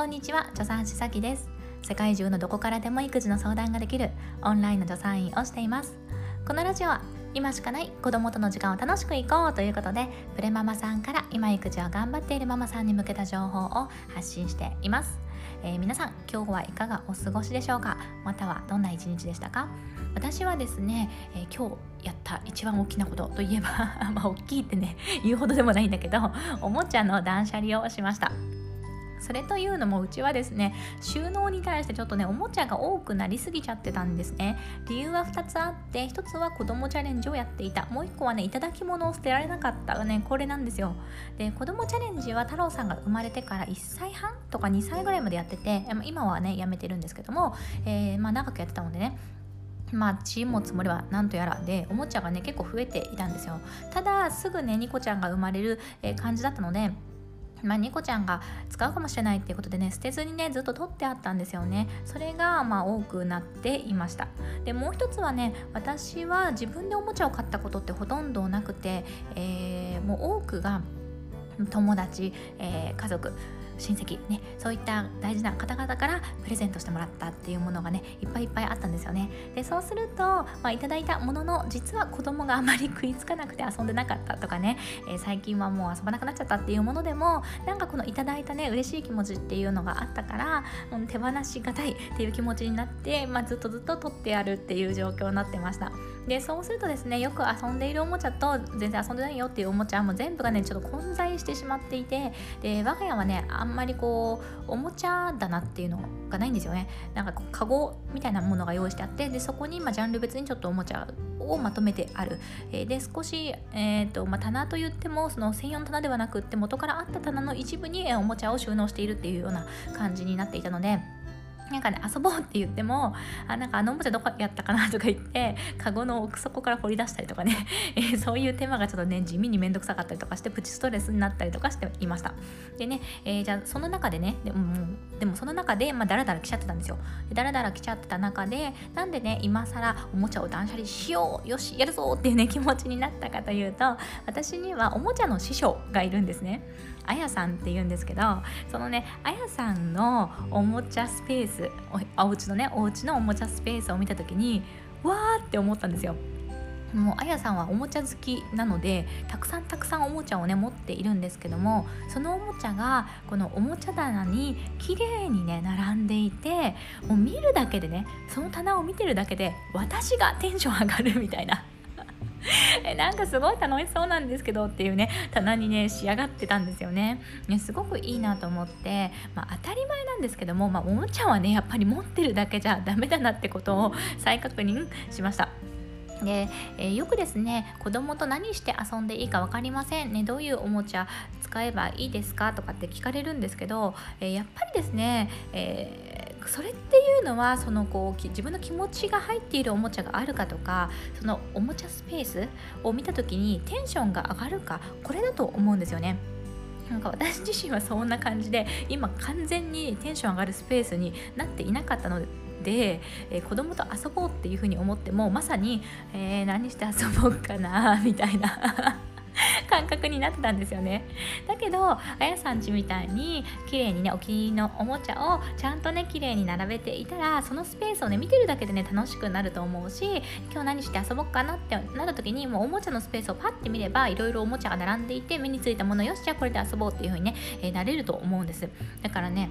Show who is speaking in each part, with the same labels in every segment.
Speaker 1: こんにちは助産師さきです。世界中のどこからでも育児の相談ができるオンラインの助産院をしています。このラジオは今しかない子供との時間を楽しくいこうということでプレママさんから今育児を頑張っているママさんに向けた情報を発信しています。えー、皆さん今日はいかがお過ごしでしょうか？またはどんな一日でしたか？私はですね、えー、今日やった一番大きなことといえば まあ大きいってね言うほどでもないんだけどおもちゃの断捨離をしました。それというのもうちはですね収納に対してちょっとねおもちゃが多くなりすぎちゃってたんですね。理由は2つあって1つは子供チャレンジをやっていた。もう1個はねいただき物を捨てられなかったねこれなんですよ。で子供チャレンジは太郎さんが生まれてから1歳半とか2歳ぐらいまでやってて今はねやめてるんですけども、えー、まあ、長くやってたのでねまあ、血もつもりはなんとやらでおもちゃがね結構増えていたんですよ。ただすぐねニコちゃんが生まれる、え感じだったのでまあ、ニコちゃんが使うかもしれないっていうことでね捨てずにねずっと取ってあったんですよね。それがまあ多くなっていました。でもう一つはね私は自分でおもちゃを買ったことってほとんどなくて、えー、もう多くが友達、えー、家族。親戚ねそういった大事な方々からプレゼントしてもらったっていうものがねいっぱいいっぱいあったんですよね。でそうすると、まあ、いただいたものの実は子供があまり食いつかなくて遊んでなかったとかね、えー、最近はもう遊ばなくなっちゃったっていうものでもなんかこのいただいたね嬉しい気持ちっていうのがあったから、うん、手放しがたいっていう気持ちになって、まあ、ずっとずっと取ってやるっていう状況になってました。でそうするとですねよく遊んでいるおもちゃと全然遊んでないよっていうおもちゃも全部がねちょっと混在してしまっていてで我が家はねあんんまりこうおもちゃだなっていうのがないんですよね。なんかこうカゴみたいなものが用意してあってでそこにまジャンル別にちょっとおもちゃをまとめてある、えー、で少し、えーとまあ、棚といってもその専用の棚ではなくって元からあった棚の一部におもちゃを収納しているっていうような感じになっていたのでなんかね遊ぼうって言ってもあなんかあのおもちゃどこやったかなとか言ってカゴの奥底から掘り出したりとかね、えー、そういう手間がちょっとね地味に面倒くさかったりとかしてプチストレスになったりとかしていました。でね、えー、じゃあその中でねでもでもその中でまあダラダラ来ちゃってたんですよ。でダラダラ来ちゃってた中でなんでね今更おもちゃを断捨離しようよしやるぞっていうね気持ちになったかというと私にはおもちゃの師匠がいるんですね。あやさんって言うんですけどそのねあやさんのおもちゃスペースおお家のねお家のおもちゃスペースを見た時にわーって思ったんですよ。もうあやさんはおもちゃ好きなのでたくさんたくさんおもちゃをね持っているんですけどもそのおもちゃがこのおもちゃ棚に綺麗にね並んでいてもう見るだけでねその棚を見てるだけで私がテンション上がるみたいな えなんかすごい楽しそうなんですけどっていうね棚にね仕上がってたんですよね。ねすごくいいなと思って、まあ、当たり前なんですけども、まあ、おもちゃはねやっぱり持ってるだけじゃダメだなってことを再確認しました。で、えー、よくですね子供と何して遊んでいいか分かりません。ねどういうおもちゃ使えばいいですかとかって聞かれるんですけど、えー、やっぱりですね、えーそれっていうのはそのこう自分の気持ちが入っているおもちゃがあるかとかそのおもちゃスペースを見た時にテンションが上がるかこれだと思うんですよね。なんか私自身はそんな感じで今完全にテンション上がるスペースになっていなかったので、えー、子供と遊ぼうっていうふうに思ってもまさに、えー、何して遊ぼうかなみたいな感覚になってたんですよね。だけどあやさんちみたいに綺麗にねお気に入りのおもちゃをちゃんとね綺麗に並べていたらそのスペースをね見てるだけでね楽しくなると思うし今日何して遊ぼうかなってなった時にもうおもちゃのスペースをパッて見ればいろいろおもちゃが並んでいて目についたものよしじゃあこれで遊ぼうっていう風にね、えー、なれると思うんです。だからね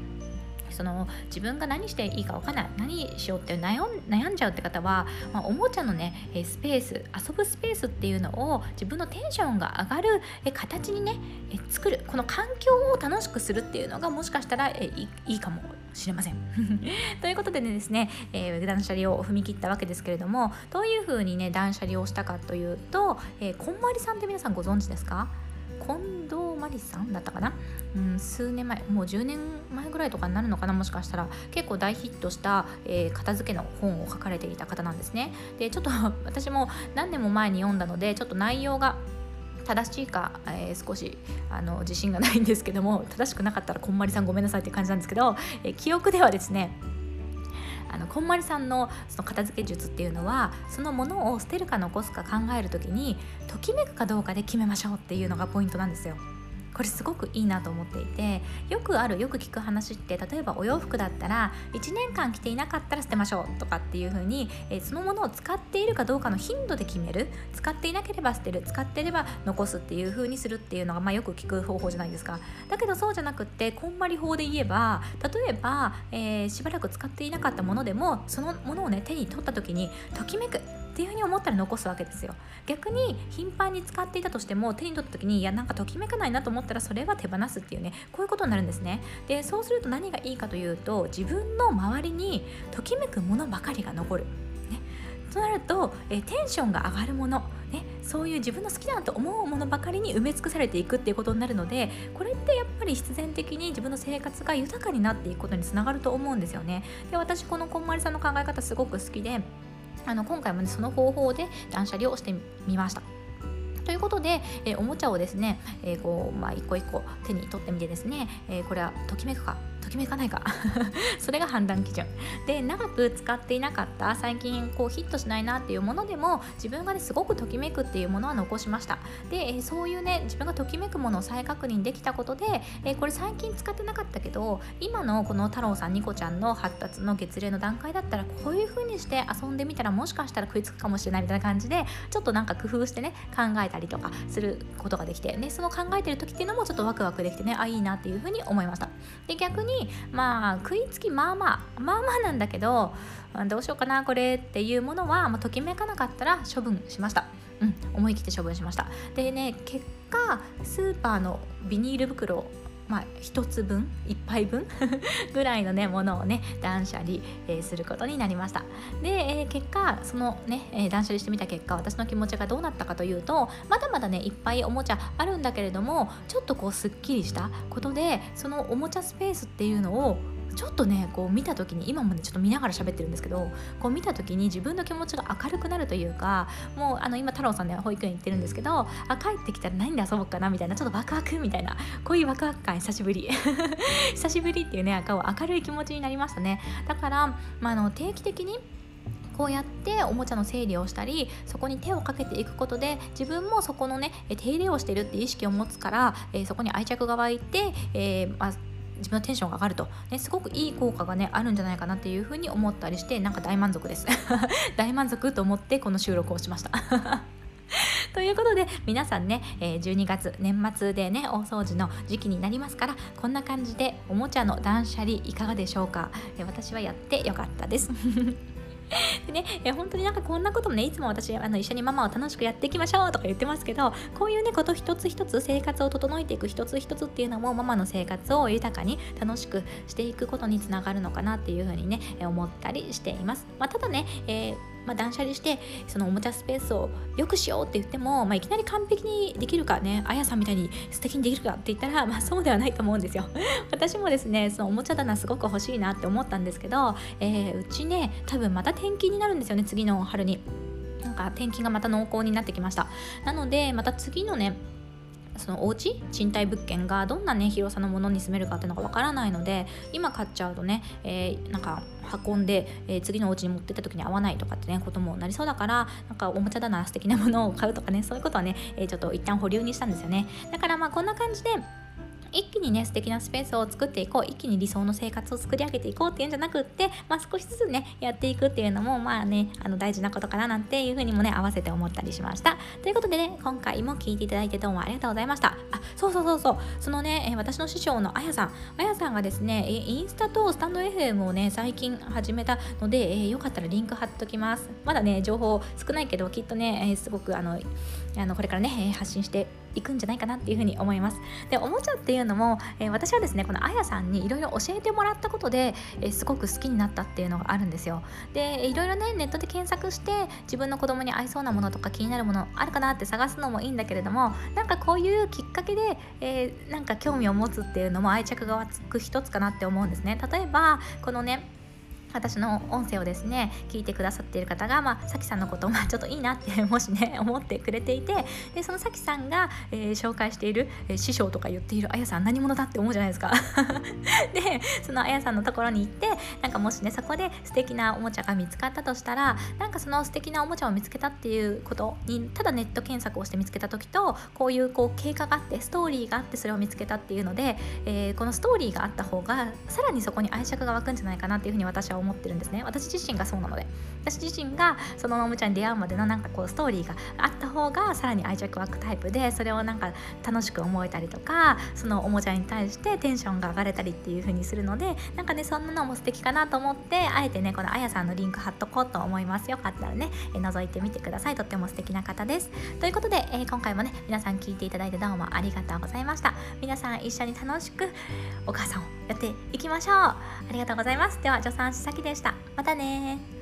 Speaker 1: その自分が何していいか分かんない。何しようって悩んじゃうって方は、まあ、おもちゃのねスペース遊ぶスペースっていうのを自分のテンションが上がる形にね作る。この環境を楽しくするっていうのがもしかしたらいいかもしれません。ということでねですね、えー、断捨離を踏み切ったわけですけれどもどういうふうにね断捨離をしたかというと、えー、こんまりさんって皆さんご存知ですか？近藤真理さんだったかな、うん、数年前もう10年前ぐらいとかになるのかな？もしかしたら。結構大ヒットした、えー、片付けの本を書かれていた方なんですね。でちょっと 私も何年も前に読んだのでちょっと内容が正しいか、えー、少しあの自信がないんですけども正しくなかったらこんまりさんごめんなさいって感じなんですけど、えー、記憶ではですねあのこんまりさんのその片付け術っていうのはそのものを捨てるか残すか考える時にときめくかどうかで決めましょうっていうのがポイントなんですよ。これすごくいいなと思っていてよくあるよく聞く話って例えばお洋服だったら1年間着ていなかったら捨てましょうとかっていう風に、えー、そのものを使っているかどうかの頻度で決める。使っていなければ捨てる。使っていれば残すっていう風にするっていうのが、まあ、よく聞く方法じゃないですか。だけどそうじゃなくってこんまり法で言えば例えば、えー、しばらく使っていなかったものでもそのものをね手に取った時にときめく。っていうふうに思ったら残すわけですよ。逆に頻繁に使っていたとしても手に取った時にいやなんかときめかないなと思ったらそれは手放すっていうねこういうことになるんですね。でそうすると何がいいかというと自分の周りにときめくものばかりが残る。ね。となると、えテンションが上がるもの、ね、そういう自分の好きだなと思うものばかりに埋め尽くされていくっていうことになるのでこれってやっぱり必然的に自分の生活が豊かになっていくことにつながると思うんですよね。で私このこんまりさんの考え方すごく好きであの今回もねその方法で断捨離をしてみました。ということで、えー、おもちゃをですね、えー、こうまあ、一個一個手に取ってみてですね、えー、これはときめくかときめかないか。それが判断基準。で長く使っていなかった最近こうヒットしないなっていうものでも自分がねすごくときめくっていうものは残しました。で、そういうね自分がときめくものを再確認できたことで、これ最近使ってなかったけど今のこの太郎さんニコちゃんの発達の月齢の段階だったらこういう風にして遊んでみたらもしかしたら食いつくかもしれないみたいな感じでちょっとなんか工夫してね考えたりとかすることができて、ね、その考えてる時っていうのもちょっとワクワクできてねあいいなっていう風に思いました。で逆にまあ食いつきまあまあまあまあなんだけどどうしようかなこれっていうものは、まあ、ときめかなかったら処分しました。うん、思い切って処分しました。でね結果スーパーのビニール袋まあ、1つ分1杯分 ぐらいのねものをね断捨離、えー、することになりました。で、えー、結果そのね、え、断捨離してみた結果私の気持ちがどうなったかというとまだまだねいっぱいおもちゃあるんだけれどもちょっとこうすっきりしたことでそのおもちゃスペースっていうのをちょっとねこう見た時に今もねちょっと見ながら喋ってるんですけどこう見た時に自分の気持ちが明るくなるというかもうあの今太郎さんね保育園行ってるんですけどあ帰ってきたら何で遊ぼうかなみたいなちょっとワクワクみたいなこういうワクワク感久しぶり。久しぶりっていうね顔明るい気持ちになりましたね。だから、まあ、の定期的にこうやっておもちゃの整理をしたりそこに手をかけていくことで自分もそこのね手入れをしてるって意識を持つから、えー、そこに愛着が湧いて、えーまあ自分のテンションが上がると、ね、すごくいい効果がねあるんじゃないかなっていうふうに思ったりしてなんか大満足です。大満足と思ってこの収録をしました。ということで皆さんね、え12月年末でね大掃除の時期になりますからこんな感じでおもちゃの断捨離いかがでしょうか、え私はやってよかったです。でね、え本当になんかこんなこともねいつも私あの一緒にママを楽しくやっていきましょうとか言ってますけどこういうねこと一つ一つ生活を整えていく一つ一つっていうのもママの生活を豊かに楽しくしていくことにつながるのかなっていうふうにね思ったりしています、まあ、ただね、えーまあ、断捨離してそのおもちゃスペースを良くしようって言っても、まあ、いきなり完璧にできるかねあやさんみたいに素敵にできるかって言ったら、まあ、そうではないと思うんですよ。私もですねそのおもちゃ棚すごく欲しいなって思ったんですけど、えー、うちね多分また転勤になるんですよね次の春に。なんか転勤がまた濃厚になってきました。なのでまた次のねそのお家賃貸物件がどんなね広さのものに住めるかっていうのがわからないので今買っちゃうとね、えー、なんか運んで、えー、次のお家に持ってった時に合わないとかってねこともなりそうだからなんかおもちゃだな素敵なものを買うとかねそういうことはね、えー、ちょっと一旦保留にしたんですよね。だからまあこんな感じで一気にね素敵なスペースを作っていこう一気に理想の生活を作り上げていこうっていうんじゃなくって、まあ、少しずつねやっていくっていうのもまあねあの大事なことかななんていうふうにもね合わせて思ったりしました。ということでね今回も聞いていただいてどうもありがとうございました。あそうそうそうそう。そのね、私の師匠のあやさん。あやさんがですねインスタとスタンド FM をね最近始めたので、えー、よかったらリンク貼っときます。まだね情報少ないけどきっとね、え、すごくあのあのこれからね発信していくんじゃないかなっていうふうに思います。でおもちゃっていうのも、えー、私はですねこのあやさんにいろいろ教えてもらったことで、えー、すごく好きになったっていうのがあるんですよ。でいろいろねネットで検索して自分の子供に合いそうなものとか気になるものあるかなって探すのもいいんだけれどもなんかこういうきっかけで、えー、なんか興味を持つっていうのも愛着が湧く一つかなって思うんですね。例えばこのね私の音声をですね聞いてくださっている方が、まあ、さきさんのことを、まあ、ちょっといいなって もしね思ってくれていてでそのさきさんが、えー、紹介している、えー、師匠とか言っているあやさん何者だって思うじゃないですか。でそのあやさんのところに行ってなんかもしねそこで素敵なおもちゃが見つかったとしたらなんかその素敵なおもちゃを見つけたっていうことにただネット検索をして見つけた時とこういうこう経過があってストーリーがあってそれを見つけたっていうので、えー、このストーリーがあった方がさらにそこに愛着が湧くんじゃないかなっていうふうに私は思ってるんですね。私自身がそうなので。私自身がそのおもちゃに出会うまでのなんかこうストーリーがあった方がさらに愛着湧くタイプでそれをなんか楽しく思えたりとかそのおもちゃに対してテンションが上がれたりっていう風にするのでなんかねそんなのも素敵かなと思ってあえてねこのあやさんのリンク貼っとこうと思います。よかったらね、え覗いてみてください。とっても素敵な方です。ということで、えー、今回もね皆さん聞いていただいてどうもありがとうございました。皆さん一緒に楽しくお母さんをやっていきましょう。ありがとうございます。では助産師さきでした。またね